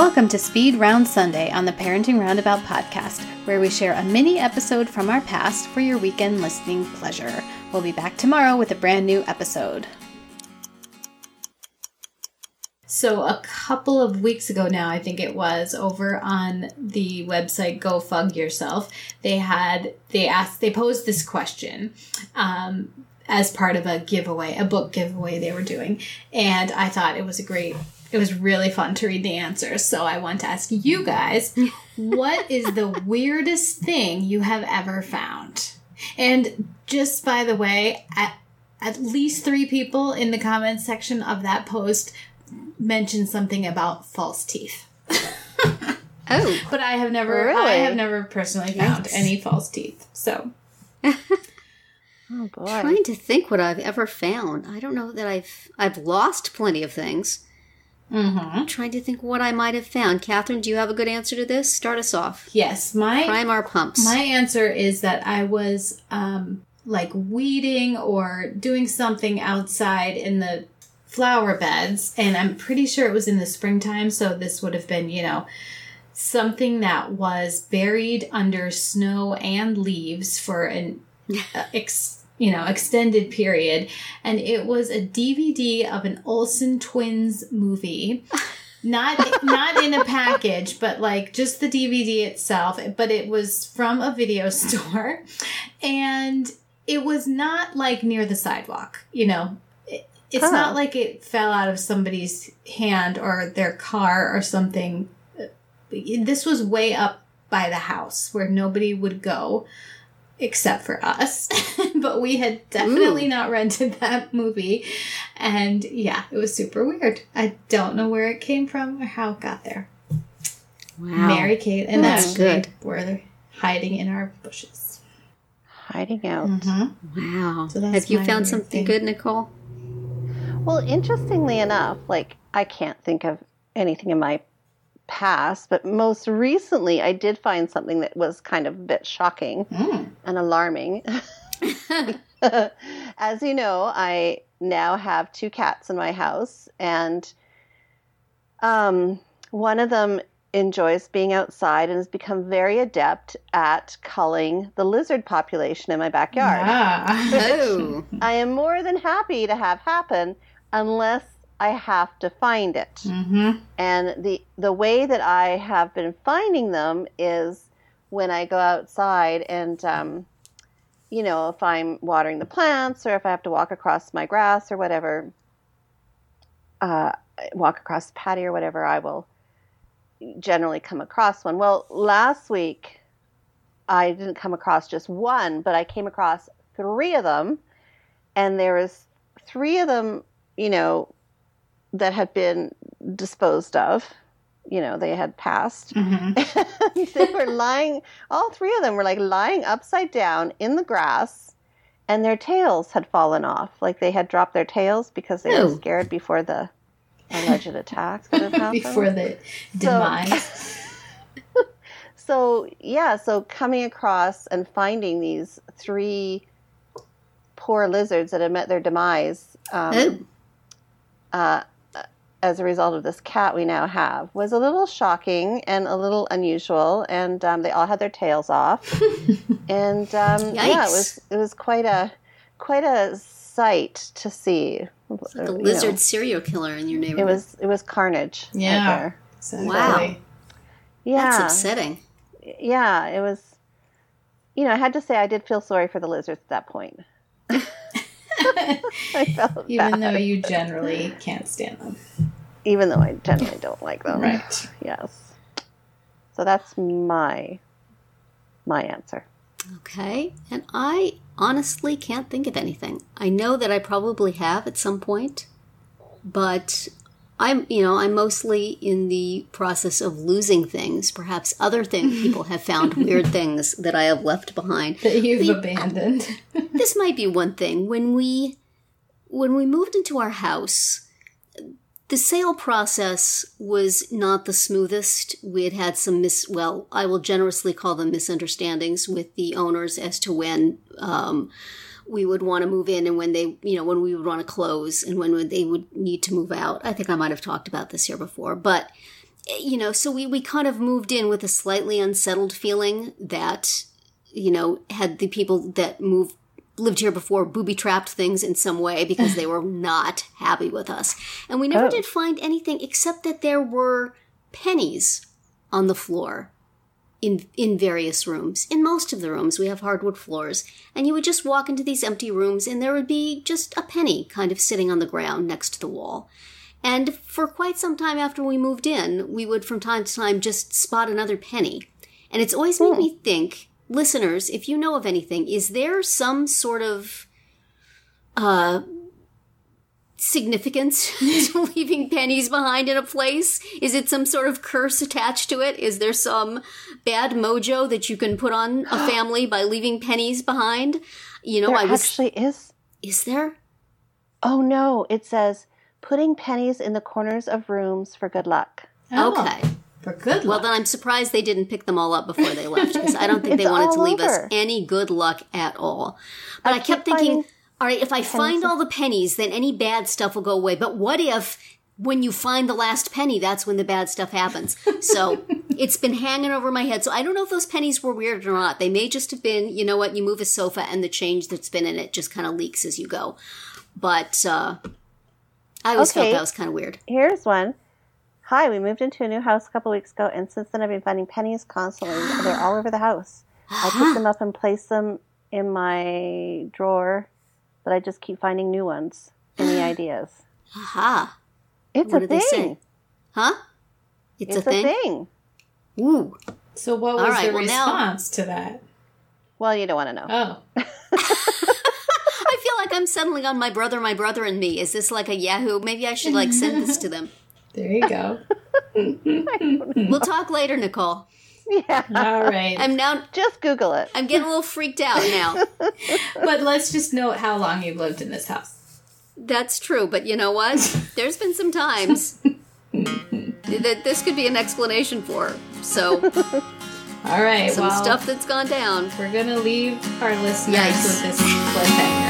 Welcome to Speed Round Sunday on the Parenting Roundabout podcast, where we share a mini episode from our past for your weekend listening pleasure. We'll be back tomorrow with a brand new episode. So, a couple of weeks ago now, I think it was, over on the website Go Fug Yourself, they had, they asked, they posed this question. Um, as part of a giveaway, a book giveaway they were doing. And I thought it was a great it was really fun to read the answers. So I want to ask you guys, what is the weirdest thing you have ever found? And just by the way, at, at least three people in the comments section of that post mentioned something about false teeth. oh, but I have never, really? I have never personally found Yikes. any false teeth. So. Oh boy. Trying to think what I've ever found. I don't know that I've I've lost plenty of things. Mm-hmm. Trying to think what I might have found. Catherine, do you have a good answer to this? Start us off. Yes, my prime our pumps. My answer is that I was um, like weeding or doing something outside in the flower beds, and I'm pretty sure it was in the springtime. So this would have been, you know, something that was buried under snow and leaves for an ex- you know, extended period. And it was a DVD of an Olsen twins movie. Not not in a package, but like just the DVD itself. But it was from a video store. And it was not like near the sidewalk, you know. it's huh. not like it fell out of somebody's hand or their car or something. This was way up by the house where nobody would go except for us. but we had definitely Ooh. not rented that movie. And yeah, it was super weird. I don't know where it came from or how it got there. Wow. Mary Kate and that's good. We're hiding in our bushes. Hiding out. Mm-hmm. Wow. So Have you found something thing. good, Nicole? Well, interestingly enough, like I can't think of anything in my past, but most recently I did find something that was kind of a bit shocking mm. and alarming. As you know, I now have two cats in my house, and um, one of them enjoys being outside and has become very adept at culling the lizard population in my backyard. Ah. Oh. I am more than happy to have happen unless I have to find it. Mm-hmm. And the the way that I have been finding them is when I go outside and, um, you know, if I'm watering the plants or if I have to walk across my grass or whatever, uh, walk across the patio or whatever, I will generally come across one. Well, last week I didn't come across just one, but I came across three of them, and there was three of them, you know, that had been disposed of. You know, they had passed. Mm-hmm. they were lying, all three of them were like lying upside down in the grass, and their tails had fallen off. Like they had dropped their tails because they Ew. were scared before the alleged attack that had happened. before the demise. So, so, yeah, so coming across and finding these three poor lizards that had met their demise. Um, uh, as a result of this cat we now have was a little shocking and a little unusual, and um, they all had their tails off, and um, yeah, it was it was quite a quite a sight to see. It's like a lizard know. serial killer in your neighborhood. It was it was carnage. Yeah. Right wow. Yeah. That's upsetting. Yeah, it was. You know, I had to say I did feel sorry for the lizards at that point. Even bad. though you generally can't stand them. Even though I generally don't like them. right. Yes. So that's my my answer. Okay. And I honestly can't think of anything. I know that I probably have at some point, but I'm, you know, I'm mostly in the process of losing things. Perhaps other things people have found weird things that I have left behind that you've we, abandoned. this might be one thing when we when we moved into our house. The sale process was not the smoothest. We had had some mis, well, I will generously call them misunderstandings with the owners as to when, um, we would want to move in and when they, you know, when we would want to close and when they would need to move out. I think I might have talked about this here before, but you know, so we, we kind of moved in with a slightly unsettled feeling that, you know, had the people that moved lived here before booby trapped things in some way because they were not happy with us. And we never oh. did find anything except that there were pennies on the floor in in various rooms. In most of the rooms, we have hardwood floors, and you would just walk into these empty rooms, and there would be just a penny kind of sitting on the ground next to the wall. And for quite some time after we moved in, we would from time to time just spot another penny. And it's always made hmm. me think, listeners, if you know of anything, is there some sort of uh significance to leaving pennies behind in a place? Is it some sort of curse attached to it? Is there some bad mojo that you can put on a family by leaving pennies behind? You know, there I was actually is. Is there? Oh no! It says putting pennies in the corners of rooms for good luck. Oh. Okay. For good luck. Well, then I'm surprised they didn't pick them all up before they left because I don't think they wanted to leave over. us any good luck at all. But I, I kept thinking. All right, if I find all the pennies, then any bad stuff will go away. But what if when you find the last penny, that's when the bad stuff happens? So it's been hanging over my head. So I don't know if those pennies were weird or not. They may just have been, you know what, you move a sofa and the change that's been in it just kind of leaks as you go. But uh, I always okay. felt that was kind of weird. Here's one. Hi, we moved into a new house a couple weeks ago, and since then I've been finding pennies constantly. They're all over the house. I pick them up and place them in my drawer but I just keep finding new ones. Any ideas? Aha. It's what a thing. Huh? It's, it's a, thing? a, thing? Ooh. So what was right, the well response now... to that? Well, you don't want to know. Oh. I feel like I'm settling on my brother, my brother, and me. Is this like a Yahoo? Maybe I should like send this to them. There you go. we'll talk later, Nicole. Yeah. All right. I'm now just Google it. I'm getting a little freaked out now. but let's just note how long you've lived in this house. That's true, but you know what? There's been some times that this could be an explanation for. So All right, some well, stuff that's gone down. We're gonna leave our listeners Yikes. with this cliffhanger,